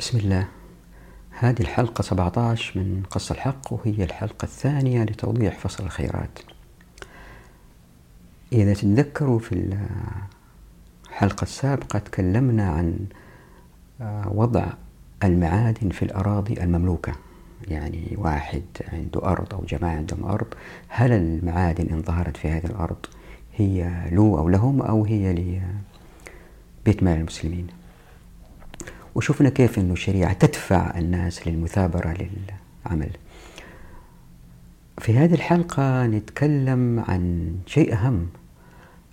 بسم الله. هذه الحلقة 17 من قص الحق وهي الحلقة الثانية لتوضيح فصل الخيرات. إذا تتذكروا في الحلقة السابقة تكلمنا عن آه، وضع المعادن في الأراضي المملوكة. يعني واحد عنده أرض أو جماعة عندهم أرض هل المعادن إن ظهرت في هذه الأرض هي له أو لهم أو هي لبيت مال المسلمين؟ وشفنا كيف أن الشريعة تدفع الناس للمثابرة للعمل. في هذه الحلقة نتكلم عن شيء أهم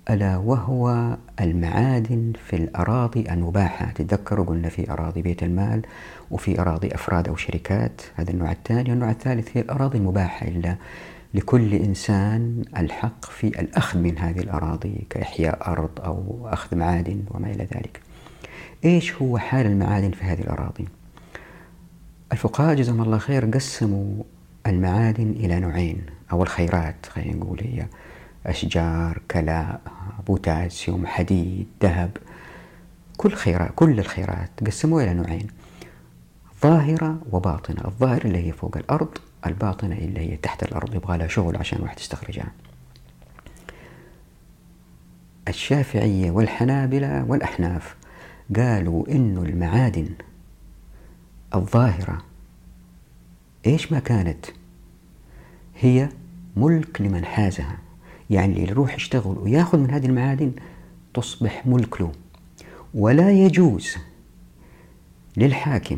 ألا وهو المعادن في الأراضي المباحة. تتذكروا قلنا في أراضي بيت المال وفي أراضي أفراد أو شركات هذا النوع الثاني. النوع الثالث هي الأراضي المباحة إلا لكل إنسان الحق في الأخذ من هذه الأراضي كإحياء أرض أو أخذ معادن وما إلى ذلك. إيش هو حال المعادن في هذه الأراضي؟ الفقهاء جزاهم الله خير قسموا المعادن إلى نوعين. أو الخيرات خلينا نقول هي أشجار كلاء بوتاسيوم حديد ذهب. كل خيرات كل الخيرات قسموها إلى نوعين. ظاهرة وباطنة. الظاهرة اللي هي فوق الأرض الباطنة اللي هي تحت الأرض. يبغى لها شغل عشان واحد يستخرجها. الشافعية والحنابلة والأحناف. قالوا إنه المعادن الظاهرة. إيش ما كانت؟ هي ملك لمن حازها. يعني اللي يروح يشتغل وياخذ من هذه المعادن تصبح ملك له ولا يجوز للحاكم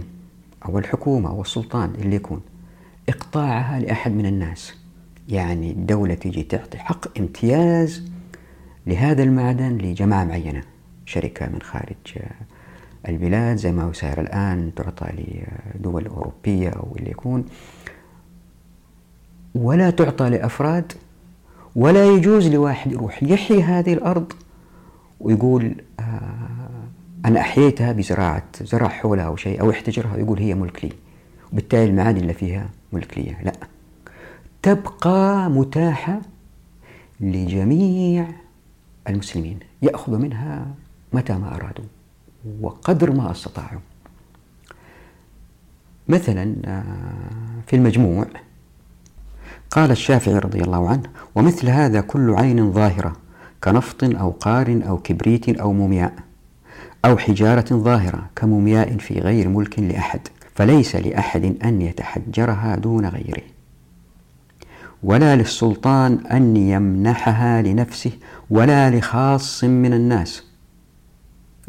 أو الحكومة أو السلطان اللي يكون إقطاعها لأحد من الناس. يعني الدولة تيجي تعطي حق امتياز لهذا المعدن لجماعة معينة. شركة من خارج البلاد زي ما هو سائر الآن تعطى لدول أوروبية أو اللي يكون. ولا تعطى لأفراد ولا يجوز لواحد يروح يحيي هذه الأرض ويقول آه أنا أحييتها بزراعة زرع حولها أو شيء أو يحتجرها ويقول هي ملك لي. وبالتالي المعادن اللي فيها ملك لي. لا. تبقى متاحة لجميع المسلمين. يأخذوا منها متى ما أرادوا وقدر ما أستطاعوا. مثلا آه، في المجموع قال الشافعي رضي الله عنه ومثل هذا كل عين ظاهرة كنفط أو قار أو كبريت أو مومياء أو حجارة ظاهرة كمومياء في غير ملك لأحد فليس لأحد أن يتحجرها دون غيره. ولا للسلطان أن يمنحها لنفسه ولا لخاص من الناس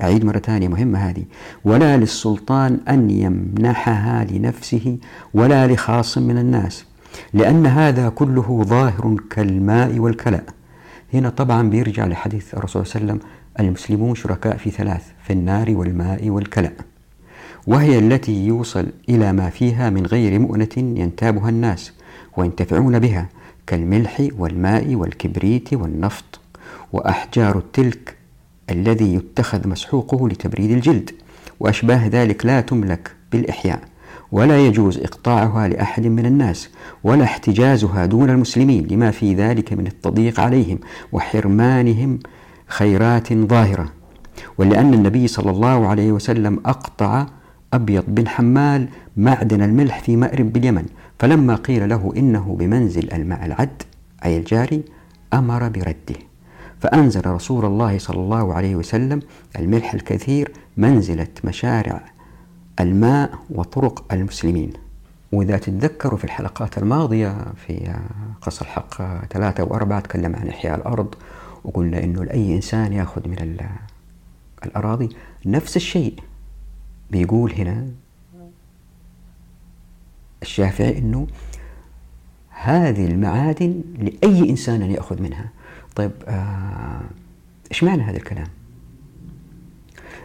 أعيد مرة ثانية مهمة هذه. ولا للسلطان أن يمنحها لنفسه ولا لخاص من الناس لأن هذا كله ظاهر كالماء والكلاء هنا طبعا بيرجع لحديث الرسول صلى الله عليه وسلم المسلمون شركاء في ثلاث في النار والماء والكلاء وهي التي يوصل إلى ما فيها من غير مؤنة ينتابها الناس وينتفعون بها كالملح والماء والكبريت والنفط. وأحجار تلك الذي يتخذ مسحوقه لتبريد الجلد وأشباه ذلك لا تملك بالإحياء ولا يجوز إقطاعها لأحد من الناس ولا احتجازها دون المسلمين لما في ذلك من التضييق عليهم وحرمانهم خيرات ظاهرة. ولأن النبي صلى الله عليه وسلم أقطع أبيض بن حمال معدن الملح في مأرب باليمن فلما قيل له إنه بمنزل الماء العد أي الجاري أمر برده. فأنزل رسول الله صلى الله عليه وسلم الملح الكثير منزلة مشارع الماء وطرق المسلمين. وإذا تتذكروا في الحلقات الماضية في قص الحق ثلاثة وأربعة تكلم عن إحياء الأرض وقلنا إنه لأي إنسان يأخذ من الأراضي نفس الشيء. بيقول هنا الشافعي إنه هذه المعادن لأي إنسان أن يأخذ منها. طيب آه إيش معنى هذا الكلام؟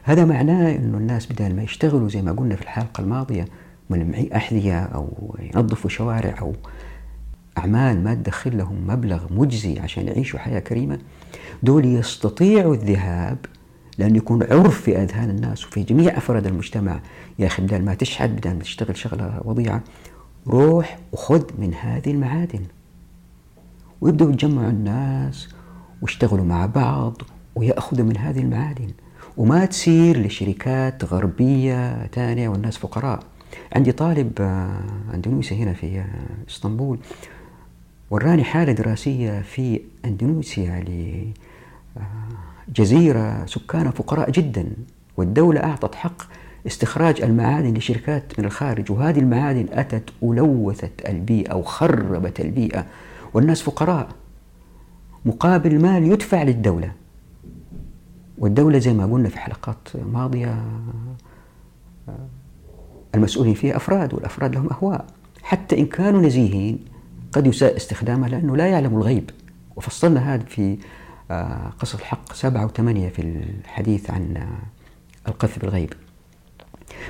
هذا معناه أنه الناس بدل ما يشتغلوا زي ما قلنا في الحلقة الماضية ملمعي أحذية أو ينظفوا شوارع أو أعمال ما تدخل لهم مبلغ مجزي عشان يعيشوا حياة كريمة دول يستطيعوا الذهاب لأنه يكون عرف في أذهان الناس وفي جميع أفراد المجتمع. يا أخي بدل ما تشحت بدل ما تشتغل شغلة وضيعة روح وخذ من هذه المعادن. ويبدأوا يتجمعوا الناس ويشتغلوا مع بعض ويأخذوا من هذه المعادن. وما تسير لشركات غربية ثانية والناس فقراء. عندي طالب آه، أندونيسي هنا في آه، إسطنبول. وراني حالة دراسية في أندونيسيا لجزيرة سكانها فقراء جدا. والدولة أعطت حق استخراج المعادن لشركات من الخارج. وهذه المعادن أتت ولوثت البيئة وخربت البيئة. والناس فقراء. مقابل مال يدفع للدولة. والدولة زي ما قلنا في حلقات ماضية المسؤولين فيها أفراد والأفراد لهم أهواء. حتى إن كانوا نزيهين قد يساء استخدامها لأنه لا يعلم الغيب. وفصلنا هذا في آه، قصة الحق سبعة وثمانية في الحديث عن آه، القذف بالغيب.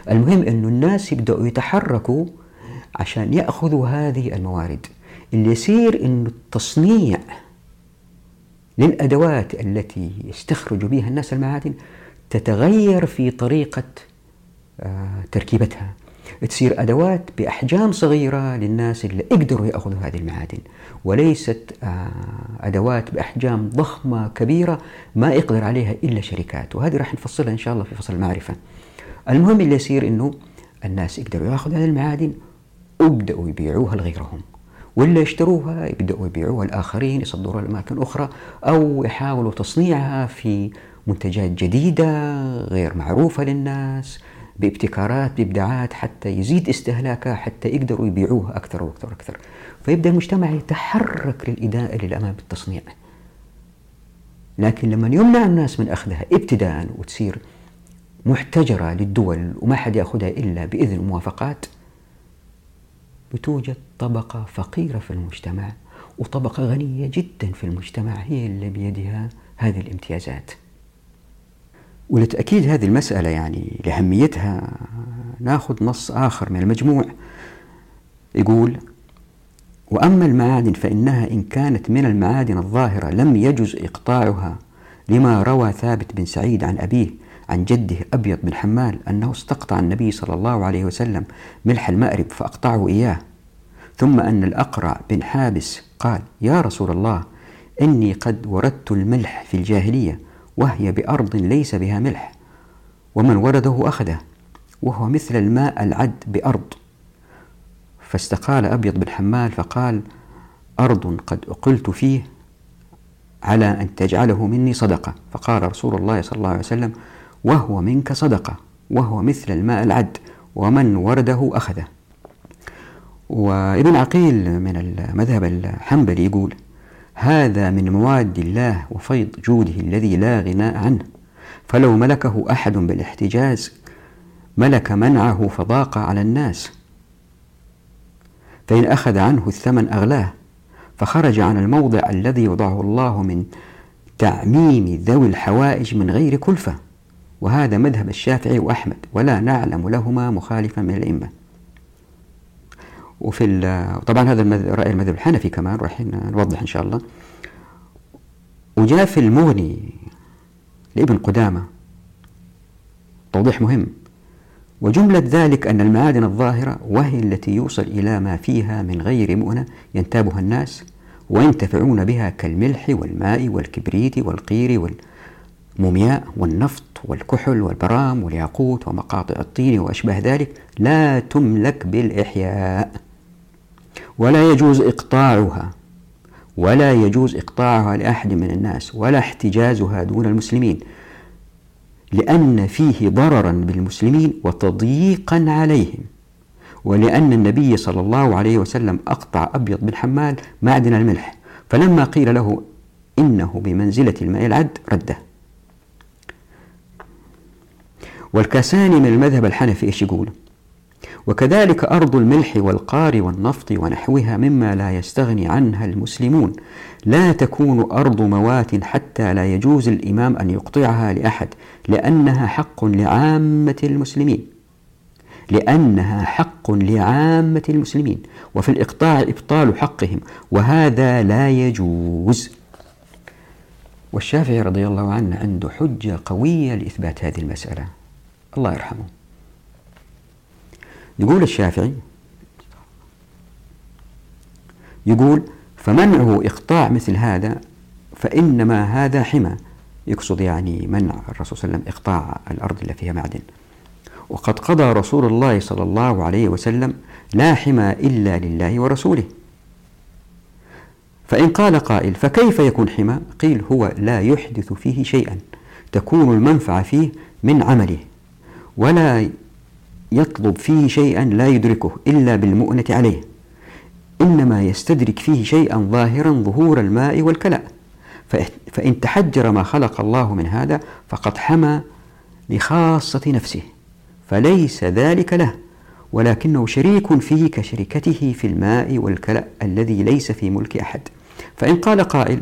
المهم أنه الناس يبدأوا يتحركوا عشان يأخذوا هذه الموارد. اللي يصير أنه التصنيع للأدوات التي يستخرج بها الناس المعادن تتغير في طريقة آه، تركيبتها. تصير أدوات بأحجام صغيرة للناس اللي يقدروا يأخذوا هذه المعادن وليست آه، أدوات بأحجام ضخمة كبيرة ما يقدر عليها إلا شركات. وهذه راح نفصلها إن شاء الله في فصل المعرفة. المهم اللي يصير أنه الناس يقدروا يأخذوا هذه المعادن ويبدأوا يبيعوها لغيرهم. ولا يشتروها يبدأوا يبيعوها الآخرين يصدروها لأماكن أخرى أو يحاولوا تصنيعها في منتجات جديدة غير معروفة للناس بابتكارات بإبداعات حتى يزيد استهلاكها حتى يقدروا يبيعوها أكثر وأكثر وأكثر. فيبدأ المجتمع يتحرك للإداء للأمام بالتصنيع. لكن لما يمنع الناس من أخذها ابتداء وتصير محتجرة للدول وما حد يأخذها إلا بإذن وموافقات بتوجد طبقة فقيرة في المجتمع وطبقة غنية جدا في المجتمع هي اللي بيدها هذه الامتيازات. ولتأكيد هذه المسألة يعني لأهميتها ناخذ نص آخر من المجموع. يقول وأما المعادن فإنها إن كانت من المعادن الظاهرة لم يجز إقطاعها لما روى ثابت بن سعيد عن أبيه عن جده أبيض بن حمال أنه استقطع النبي صلى الله عليه وسلم ملح المأرب فأقطعه إياه. ثم أن الأقرع بن حابس قال يا رسول الله إني قد وردت الملح في الجاهلية وهي بأرض ليس بها ملح ومن ورده أخذه وهو مثل الماء العد بأرض. فاستقال أبيض بن حمال فقال أرض قد أقلت فيه على أن تجعله مني صدقة. فقال رسول الله صلى الله عليه وسلم وهو منك صدقة وهو مثل الماء العد ومن ورده أخذه. وابن عقيل من المذهب الحنبلي يقول هذا من مواد الله وفيض جوده الذي لا غناء عنه. فلو ملكه أحد بالاحتجاز ملك منعه فضاق على الناس. فإن أخذ عنه الثمن أغلاه فخرج عن الموضع الذي وضعه الله من تعميم ذوي الحوائج من غير كلفة. وهذا مذهب الشافعي وأحمد ولا نعلم لهما مخالفا من الأئمة. وفي طبعا هذا رأي المذهب الحنفي كمان راح نوضح إن شاء الله. وجاء في المغني لابن قدامة. توضيح مهم. وجملة ذلك أن المعادن الظاهرة وهي التي يوصل إلى ما فيها من غير مؤنة ينتابها الناس وينتفعون بها كالملح والماء والكبريت والقير والمومياء والنفط والكحل والبرام والياقوت ومقاطع الطين وأشباه ذلك لا تملك بالإحياء. ولا يجوز إقطاعها ولا يجوز إقطاعها لأحد من الناس ولا احتجازها دون المسلمين لأن فيه ضررا بالمسلمين وتضييقا عليهم. ولأن النبي صلى الله عليه وسلم أقطع أبيض بن حمال معدن الملح فلما قيل له إنه بمنزلة الماء العد رده. والكاساني من المذهب الحنفي إيش يقول وكذلك أرض الملح والقار والنفط ونحوها مما لا يستغني عنها المسلمون. لا تكون أرض موات حتى لا يجوز الإمام أن يقطعها لأحد لأنها حق لعامة المسلمين. لأنها حق لعامة المسلمين. وفي الإقطاع إبطال حقهم وهذا لا يجوز. والشافعي رضي الله عنه عنده حجة قوية لإثبات هذه المسألة. الله يرحمه. يقول الشافعي يقول فمنعه إقطاع مثل هذا فإنما هذا حمى. يقصد يعني منع الرسول صلى الله عليه وسلم إقطاع الأرض اللي فيها معدن. وقد قضى رسول الله صلى الله عليه وسلم لا حمى إلا لله ورسوله. فإن قال قائل فكيف يكون حمى؟ قيل هو لا يحدث فيه شيئا تكون المنفعة فيه من عمله. ولا يطلب فيه شيئا لا يدركه إلا بالمؤنة عليه. إنما يستدرك فيه شيئا ظاهرا ظهور الماء والكلأ فإن تحجر ما خلق الله من هذا فقد حمى لخاصة نفسه فليس ذلك له ولكنه شريك فيه كشركته في الماء والكلأ الذي ليس في ملك أحد. فإن قال قائل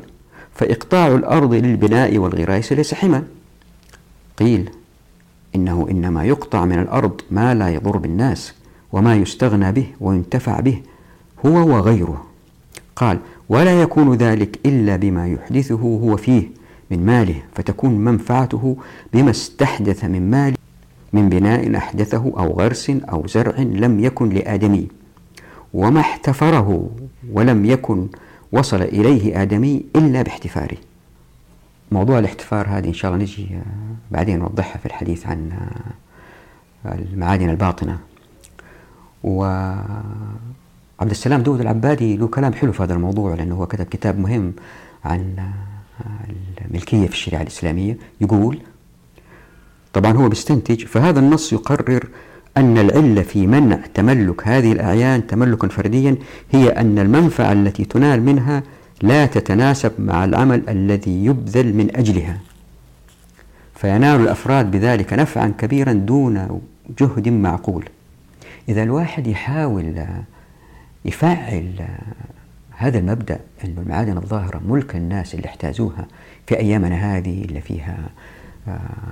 فإقطاع الأرض للبناء والغرايس ليس حما قيل إنه إنما يقطع من الأرض ما لا يضر بالناس وما يستغنى به وينتفع به هو وغيره. قال ولا يكون ذلك إلا بما يحدثه هو فيه من ماله فتكون منفعته بما استحدث من مال من بناء أحدثه أو غرس أو زرع لم يكن لآدمي. وما احتفره ولم يكن وصل إليه آدمي إلا باحتفاره. موضوع الاحتفار هذه إن شاء الله نجي بعدين نوضحها في الحديث عن المعادن الباطنة. وعبد السلام داود العبادي له كلام حلو في هذا الموضوع لأنه هو كتب كتاب مهم عن الملكية في الشريعة الإسلامية. يقول طبعا هو بيستنتج فهذا النص يقرر أن العلة في منع تملك هذه الأعيان تملكا فرديا هي أن المنفعة التي تنال منها لا تتناسب مع العمل الذي يبذل من أجلها. فينال الأفراد بذلك نفعا كبيرا دون جهد معقول. إذا الواحد يحاول يفعل هذا المبدأ أن المعادن الظاهرة ملك الناس اللي احتاجوها في أيامنا هذه اللي فيها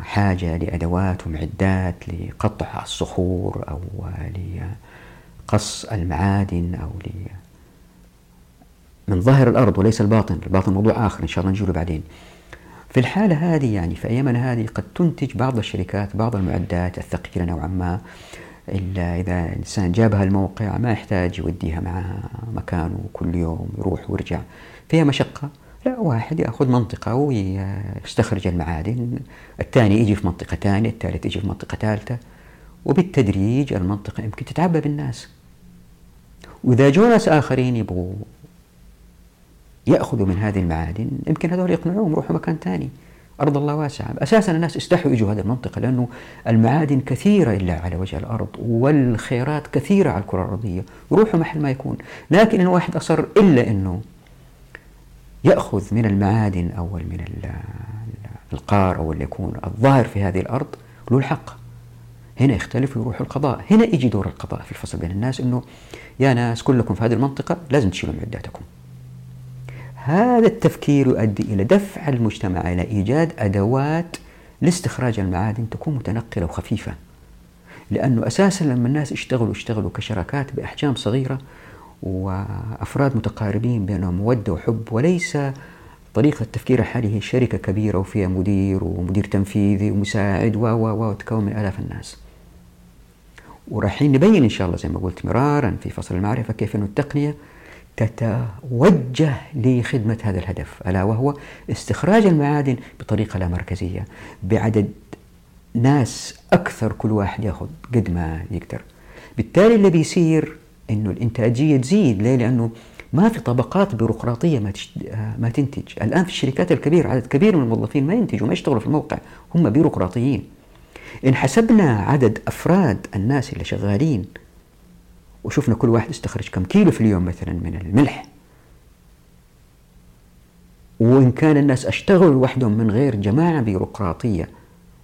حاجة لأدوات ومعدات لقطع الصخور أو لقص المعادن أو من ظاهر الأرض وليس الباطن الباطن موضوع آخر إن شاء الله نجيله بعدين. في الحالة هذه يعني في أيامنا هذه قد تنتج بعض الشركات بعض المعدات الثقيلة نوعا ما إلا إذا الإنسان جابها الموقع ما يحتاج يوديها مع مكانه كل يوم يروح ويرجع. فيها مشقة؟ لا واحد يأخذ منطقة ويستخرج المعادن الثاني يجي في منطقة ثانية الثالث يجي في منطقة ثالثة. وبالتدريج المنطقة يمكن تتعبى بالناس. وإذا جو ناس آخرين يبغوا يأخذوا من هذه المعادن. يمكن هذول يقنعوهم يروحوا مكان ثاني. أرض الله واسعة. أساسا الناس استحوا يجوا هذه المنطقة لأنه المعادن كثيرة إلا على وجه الأرض والخيرات كثيرة على الكرة الأرضية. يروحوا محل ما يكون. لكن إن واحد أصر إلا أنه يأخذ من المعادن أو من القار أو اللي يكون الظاهر في هذه الأرض له الحق. هنا يختلف ويروح القضاء. هنا يجي دور القضاء في الفصل بين الناس أنه يا ناس كلكم في هذه المنطقة لازم تشيلوا معداتكم. هذا التفكير يؤدي إلى دفع المجتمع إلى إيجاد أدوات لاستخراج المعادن تكون متنقلة وخفيفة. لأنه أساسا لما الناس يشتغلوا يشتغلوا كشراكات بأحجام صغيرة وأفراد متقاربين بينهم مودة وحب وليس طريقة التفكير الحالي هي شركة كبيرة وفيها مدير ومدير تنفيذي ومساعد و و و تكون من آلاف الناس. ورايحين نبين إن شاء الله زي ما قلت مرارا في فصل المعرفة كيف أن التقنية تتوجه لخدمة هذا الهدف ألا وهو استخراج المعادن بطريقة لا مركزية. بعدد ناس أكثر كل واحد يأخذ قد ما يقدر. بالتالي اللي بيصير إنه الإنتاجية تزيد. ليه؟ لأنه ما في طبقات بيروقراطية ما ما تنتج، الآن في الشركات الكبيرة عدد كبير من الموظفين ما ينتجوا ما يشتغلوا في الموقع، هم بيروقراطيين. إن حسبنا عدد أفراد الناس اللي شغالين وشفنا كل واحد يستخرج كم كيلو في اليوم مثلا من الملح. وإن كان الناس أشتغلوا لوحدهم من غير جماعة بيروقراطية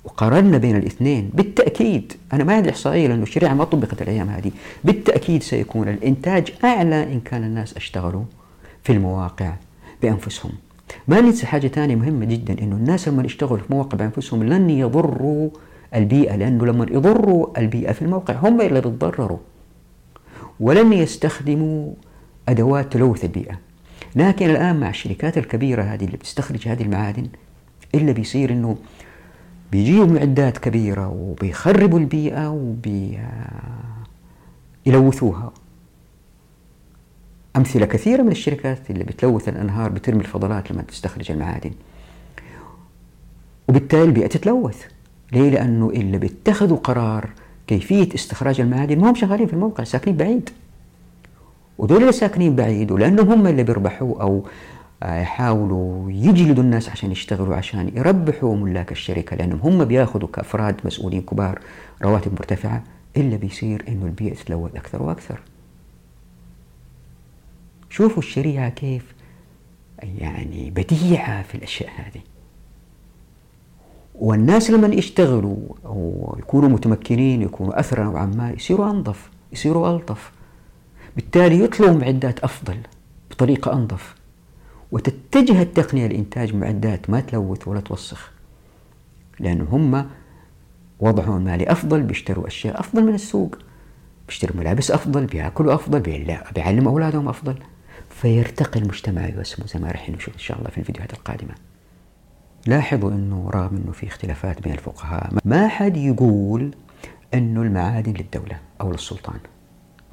وقارنا بين الاثنين بالتأكيد أنا ما عندي إحصائية لأنه الشريعة ما طبقت الأيام هذه بالتأكيد سيكون الإنتاج أعلى إن كان الناس أشتغلوا في المواقع بأنفسهم. ما ننسى حاجة ثانية مهمة جدا إنه الناس لما يشتغلوا في مواقع بأنفسهم لن يضروا البيئة لأنه لما يضروا البيئة في الموقع هم اللي بيتضرروا. ولن يستخدموا أدوات تلوث البيئة. لكن الآن مع الشركات الكبيرة هذه اللي بتستخرج هذه المعادن إلا بيصير إنه بيجيبوا معدات كبيرة وبيخربوا البيئة وبيلوثوها. أمثلة كثيرة من الشركات اللي بتلوث الأنهار بترمي الفضلات لما تستخرج المعادن. وبالتالي البيئة تتلوث. ليه؟ لأنه اللي بيتخذوا قرار كيفية استخراج المعادن؟ ما هم شغالين في الموقع ساكنين بعيد. ودول اللي ساكنين بعيد ولأنهم هم اللي بيربحوا أو يحاولوا يجلدوا الناس عشان يشتغلوا عشان يربحوا ملاك الشركة لأنهم هم بياخذوا كأفراد مسؤولين كبار رواتب مرتفعة إلا بيصير إنه البيئة تتلوث أكثر وأكثر. شوفوا الشريعة كيف يعني بديعة في الأشياء هذه. والناس لما يشتغلوا أو يكونوا متمكنين يكونوا أثرى نوعا ما يصيروا أنظف يصيروا ألطف. بالتالي يطلعوا معدات أفضل بطريقة أنظف. وتتجه التقنية لإنتاج معدات ما تلوث ولا توسخ لأن هم وضعهم المالي أفضل بيشتروا أشياء أفضل من السوق. بيشتروا ملابس أفضل بيأكلوا أفضل بيعلموا أولادهم أفضل. فيرتقي المجتمع ويسمو زي ما رح نشوف إن شاء الله في الفيديوهات القادمة. لاحظوا أنه رغم أنه في اختلافات بين الفقهاء ما حد يقول أنه المعادن للدولة أو للسلطان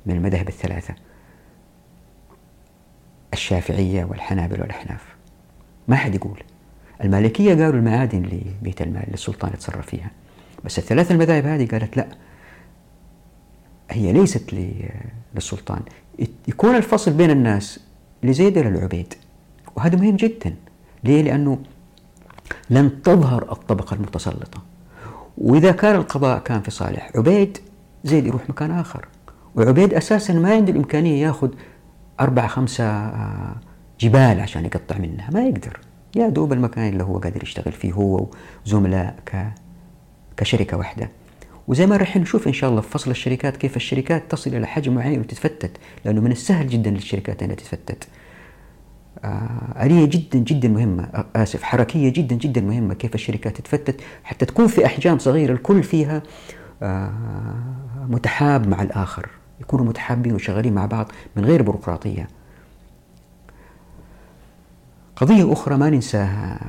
من المذاهب الثلاثة الشافعية والحنابل والأحناف. ما حد يقول. المالكية قالوا المعادن لبيت المال للسلطان يتصرف فيها. بس الثلاث المذاهب هذه قالت لا. هي ليست للسلطان. يكون الفصل بين الناس لزيد العبيد. وهذا مهم جدا. ليه؟ لأنه لن تظهر الطبقة المتسلطة. وإذا كان القضاء كان في صالح عبيد زيد يروح مكان آخر. وعبيد أساسا ما عنده الإمكانية ياخذ أربعة خمسة آه، جبال عشان يقطع منها. ما يقدر. يا دوب المكان اللي هو قادر يشتغل فيه هو وزملاء كشركة واحدة. وزي ما راح نشوف إن شاء الله في فصل الشركات كيف الشركات تصل إلى حجم معين وتتفتت لأنه من السهل جدا للشركات أنها تتفتت. آلية جدا جدا مهمة. آسف حركية جدا جدا مهمة كيف الشركات تتفتت حتى تكون في أحجام صغيرة الكل فيها آه، متحاب مع الآخر يكونوا متحابين وشغالين مع بعض من غير بيروقراطية. قضية أخرى ما ننساها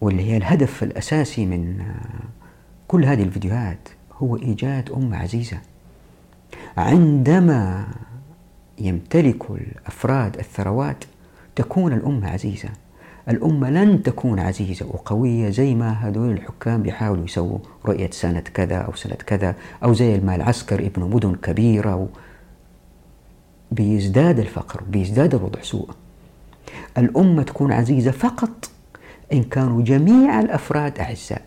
واللي هي الهدف الأساسي من كل هذه الفيديوهات هو إيجاد أمة عزيزة. عندما يمتلك الأفراد الثروات تكون الأمة عزيزة. الأمة لن تكون عزيزة وقوية زي ما هذول الحكام بيحاولوا يسووا. رؤية سنة كذا أو سنة كذا أو زي المال العسكر ابن مدن كبيرة و... بيزداد الفقر بيزداد الوضع سوء الأمة تكون عزيزة فقط إن كانوا جميع الأفراد أعزاء.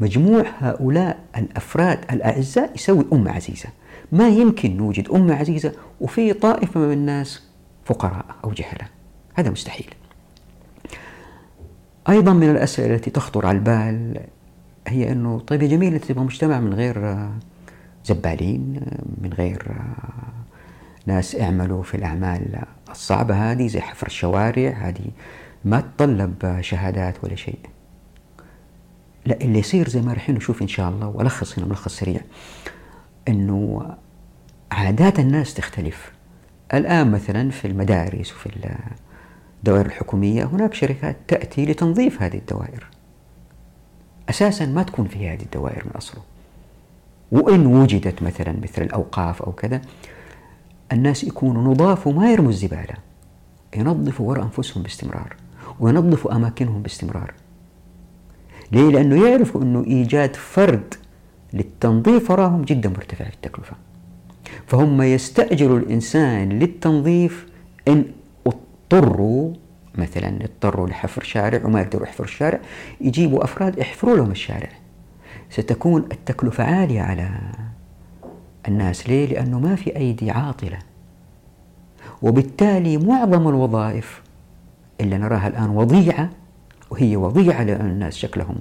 مجموع هؤلاء الأفراد الأعزاء يسوي أمة عزيزة. ما يمكن نوجد أمة عزيزة وفي طائفة من الناس فقراء أو جهلة هذا مستحيل. أيضا من الأسئلة التي تخطر على البال هي أنه طيب يا جميل تبغى مجتمع من غير زبالين من غير ناس اعملوا في الأعمال الصعبة هذه زي حفر الشوارع هذه ما تطلب شهادات ولا شيء. لا اللي يصير زي ما راح نشوف إن شاء الله ولخص هنا ملخص سريع أنه عادات الناس تختلف. الآن مثلا في المدارس وفي الدوائر الحكومية هناك شركات تأتي لتنظيف هذه الدوائر. أساسا ما تكون في هذه الدوائر من أصله. وإن وجدت مثلا مثل الأوقاف أو كذا الناس يكونوا نظاف وما يرموا الزبالة. ينظفوا وراء أنفسهم باستمرار وينظفوا أماكنهم باستمرار. ليه؟ لأنه يعرفوا أنه إيجاد فرد للتنظيف وراهم جدا مرتفع في التكلفة. فهم يستأجروا الإنسان للتنظيف إن اضطروا مثلا اضطروا لحفر شارع وما يقدروا يحفروا الشارع يجيبوا أفراد يحفروا لهم الشارع. ستكون التكلفة عالية على الناس. ليه؟ لأنه ما في أيدي عاطلة. وبالتالي معظم الوظائف اللي نراها الآن وضيعة وهي وضيعة لأن الناس شكلهم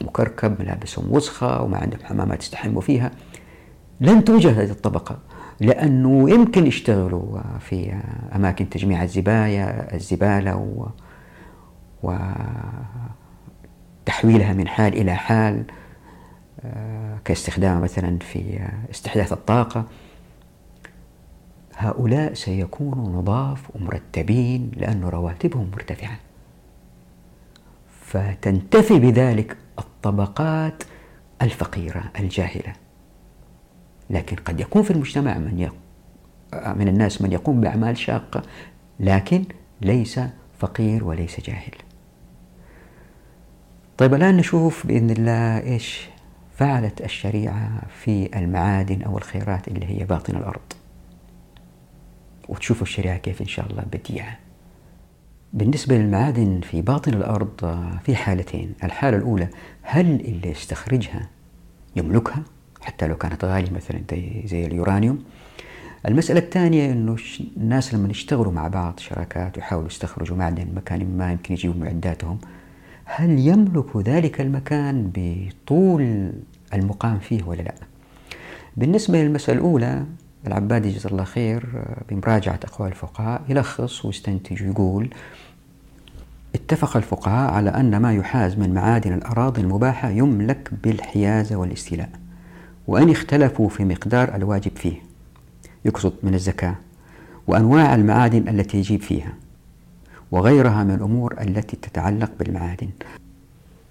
مكركب ملابسهم وسخة وما عندهم حمامات يستحموا فيها لن توجد هذه الطبقة. لأنه يمكن يشتغلوا في أماكن تجميع الزبايا الزبالة و, وتحويلها من حال إلى حال آه، كاستخدامها مثلا في استحداث الطاقة. هؤلاء سيكونوا نظاف ومرتبين لأن رواتبهم مرتفعة. فتنتفي بذلك الطبقات الفقيرة الجاهلة. لكن قد يكون في المجتمع من يق... من الناس من يقوم بأعمال شاقة لكن ليس فقير وليس جاهل. طيب الآن نشوف بإذن الله إيش فعلت الشريعة في المعادن أو الخيرات اللي هي باطن الأرض. وتشوفوا الشريعة كيف إن شاء الله بديعة. بالنسبة للمعادن في باطن الأرض في حالتين. الحالة الأولى هل اللي يستخرجها يملكها؟ حتى لو كانت غالية مثلا زي اليورانيوم. المسألة الثانية أنه الناس لما يشتغلوا مع بعض شراكات ويحاولوا يستخرجوا معدن مكان ما يمكن يجيبوا معداتهم هل يملك ذلك المكان بطول المقام فيه ولا لا؟ بالنسبة للمسألة الأولى العبادي جزاه الله خير بمراجعة أقوال الفقهاء يلخص ويستنتج ويقول اتفق الفقهاء على أن ما يحاز من معادن الأراضي المباحة يملك بالحيازة والاستيلاء. وأن اختلفوا في مقدار الواجب فيه يقصد من الزكاة وأنواع المعادن التي يجيب فيها وغيرها من الأمور التي تتعلق بالمعادن.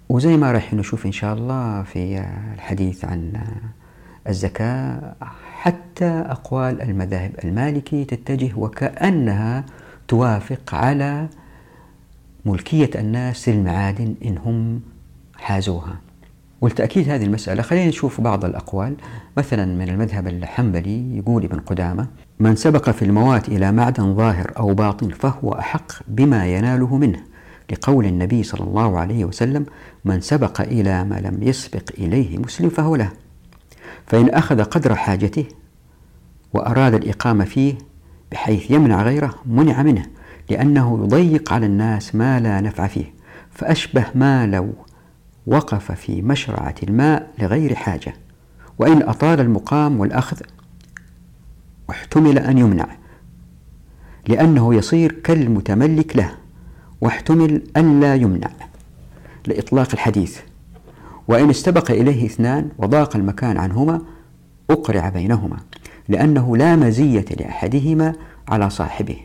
وزي ما راح نشوف إن شاء الله في الحديث عن الزكاة حتى أقوال المذاهب المالكي تتجه وكأنها توافق على ملكية الناس للمعادن إن هم حازوها. ولتأكيد هذه المسألة خلينا نشوف بعض الأقوال. مثلا من المذهب الحنبلي يقول ابن قدامة من سبق في الموات إلى معدن ظاهر أو باطن فهو أحق بما يناله منه لقول النبي صلى الله عليه وسلم من سبق إلى ما لم يسبق إليه مسلم فهو له فإن أخذ قدر حاجته وأراد الإقامة فيه بحيث يمنع غيره منع منه لأنه يضيق على الناس ما لا نفع فيه فأشبه ما لو وقف في مشرعة الماء لغير حاجة وإن أطال المقام والأخذ واحتمل أن يمنع لأنه يصير كالمتملك له واحتمل أن لا يمنع لإطلاق الحديث. وإن استبق إليه اثنان وضاق المكان عنهما أقرع بينهما لأنه لا مزية لأحدهما على صاحبه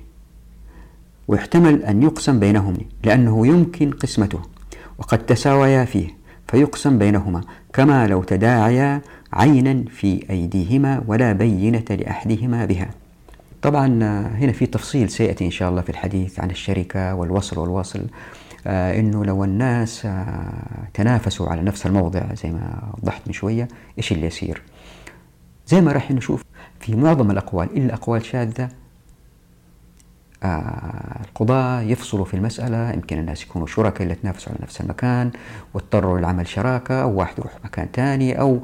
ويحتمل أن يقسم بينهم لأنه يمكن قسمته. وقد تساويا فيه فيقسم بينهما كما لو تداعيا عينا في أيديهما ولا بينة لأحدهما بها طبعا هنا في تفصيل سيأتي إن شاء الله في الحديث عن الشركة والوصل والوصل آه إنه لو الناس آه تنافسوا على نفس الموضع زي ما وضحت من شوية إيش اللي يصير؟ زي ما راح نشوف في معظم الأقوال إلا أقوال شاذة آه القضاة يفصلوا في المسألة يمكن الناس يكونوا شركاء اللي تنافسوا على نفس المكان واضطروا لعمل شراكة أو واحد يروح مكان ثاني أو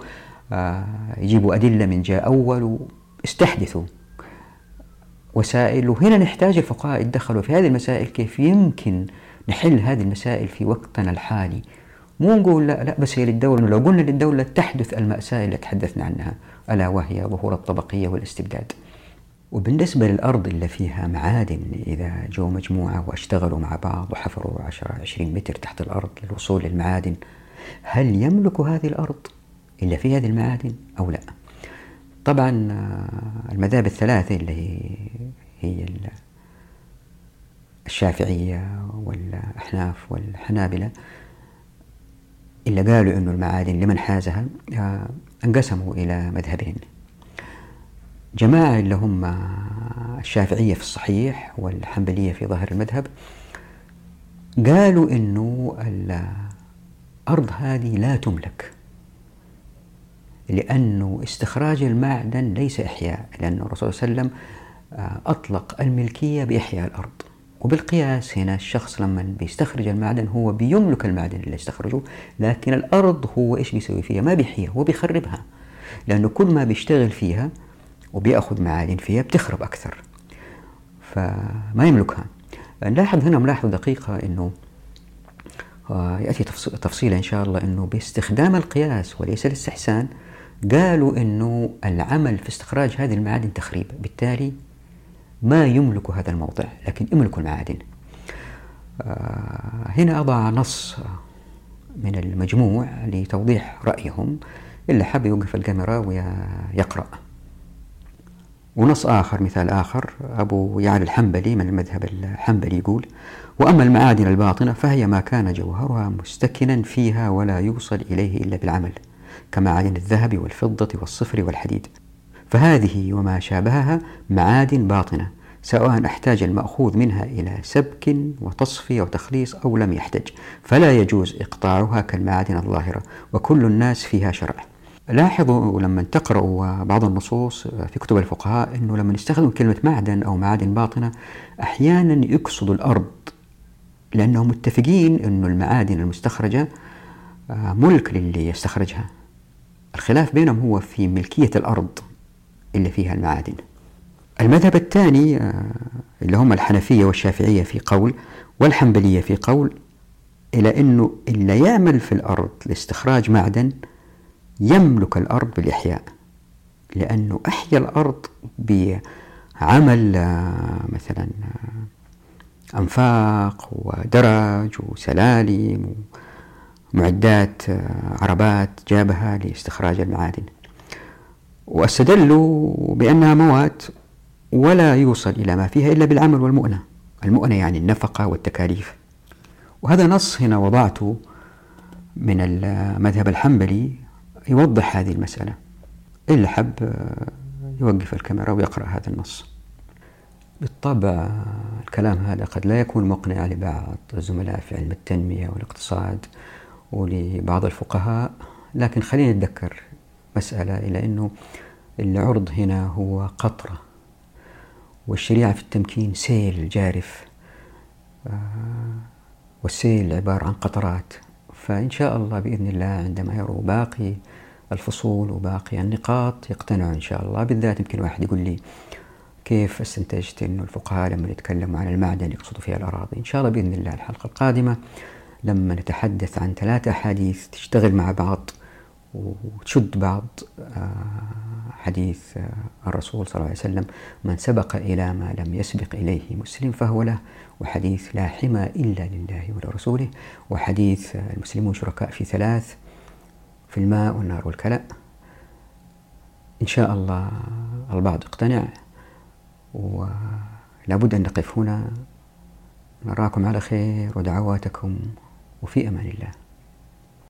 آه يجيبوا أدلة من جهة أول واستحدثوا وسائل. وهنا نحتاج الفقهاء يتدخلوا في هذه المسائل كيف يمكن نحل هذه المسائل في وقتنا الحالي. مو نقول لا لا بس هي للدولة. لو قلنا للدولة تحدث المأساة اللي تحدثنا عنها ألا وهي ظهور الطبقية والاستبداد. وبالنسبة للأرض اللي فيها معادن إذا جو مجموعة واشتغلوا مع بعض وحفروا 10 20 متر تحت الأرض للوصول للمعادن هل يملك هذه الأرض إلا في هذه المعادن أو لا؟ طبعا المذاهب الثلاثة اللي هي, هي الشافعية والأحناف والحنابلة اللي قالوا أنه المعادن لمن حازها انقسموا إلى مذهبين. جماعة اللي هم الشافعية في الصحيح والحنبلية في ظاهر المذهب قالوا أنه الأرض هذه لا تملك لأنه استخراج المعدن ليس إحياء لأن الرسول صلى الله عليه وسلم أطلق الملكية بإحياء الأرض. وبالقياس هنا الشخص لما بيستخرج المعدن هو بيملك المعدن اللي استخرجه لكن الأرض هو إيش بيسوي فيها؟ ما بيحييها هو بيخربها لأنه كل ما بيشتغل فيها وبيأخذ معادن فيها بتخرب أكثر. فما يملكها. نلاحظ هنا ملاحظة دقيقة أنه يأتي تفصيلا إن شاء الله أنه باستخدام القياس وليس الاستحسان قالوا أنه العمل في استخراج هذه المعادن تخريب. بالتالي ما يملك هذا الموضع لكن يملك المعادن. هنا أضع نص من المجموع لتوضيح رأيهم. اللي حاب يوقف الكاميرا ويقرأ. ونص آخر مثال آخر أبو يعلى الحنبلي من المذهب الحنبلي يقول وأما المعادن الباطنة فهي ما كان جوهرها مستكنا فيها ولا يوصل إليه إلا بالعمل كمعادن الذهب والفضة والصفر والحديد. فهذه وما شابهها معادن باطنة سواء أحتاج المأخوذ منها إلى سبك وتصفية وتخليص أو لم يحتج فلا يجوز إقطاعها كالمعادن الظاهرة وكل الناس فيها شرع. لاحظوا لما تقرأوا بعض النصوص في كتب الفقهاء أنه لما يستخدم كلمة معدن أو معادن باطنة أحيانا يقصد الأرض لأنهم متفقين أن المعادن المستخرجة آه، ملك للي يستخرجها. الخلاف بينهم هو في ملكية الأرض اللي فيها المعادن. المذهب الثاني آه، اللي هم الحنفية والشافعية في قول والحنبلية في قول إلى أنه اللي يعمل في الأرض لاستخراج معدن يملك الأرض بالإحياء لأنه أحيا الأرض بعمل مثلا أنفاق ودرج وسلالم ومعدات عربات جابها لاستخراج المعادن. واستدلوا بأنها مواد ولا يوصل إلى ما فيها إلا بالعمل والمؤنة. المؤنة يعني النفقة والتكاليف. وهذا نص هنا وضعته من المذهب الحنبلي يوضح هذه المسألة. اللي حب يوقف الكاميرا ويقرأ هذا النص. بالطبع الكلام هذا قد لا يكون مقنع لبعض الزملاء في علم التنمية والاقتصاد ولبعض الفقهاء لكن خلينا نتذكر مسألة إلى أنه العرض هنا هو قطرة والشريعة في التمكين سيل جارف آه، والسيل عبارة عن قطرات. فإن شاء الله بإذن الله عندما يروا باقي الفصول وباقي النقاط يقتنعوا إن شاء الله. بالذات يمكن واحد يقول لي كيف استنتجت أنه الفقهاء لما يتكلموا عن المعدن يقصدوا فيها الأراضي؟ إن شاء الله بإذن الله الحلقة القادمة لما نتحدث عن ثلاثة أحاديث تشتغل مع بعض وتشد بعض آه، حديث آه، الرسول صلى الله عليه وسلم من سبق إلى ما لم يسبق إليه مسلم فهو له وحديث لا حمى إلا لله ولرسوله وحديث المسلمون شركاء في ثلاث في الماء والنار والكلأ. إن شاء الله البعض اقتنع ولابد أن نقف هنا. نراكم على خير ودعواتكم وفي أمان الله.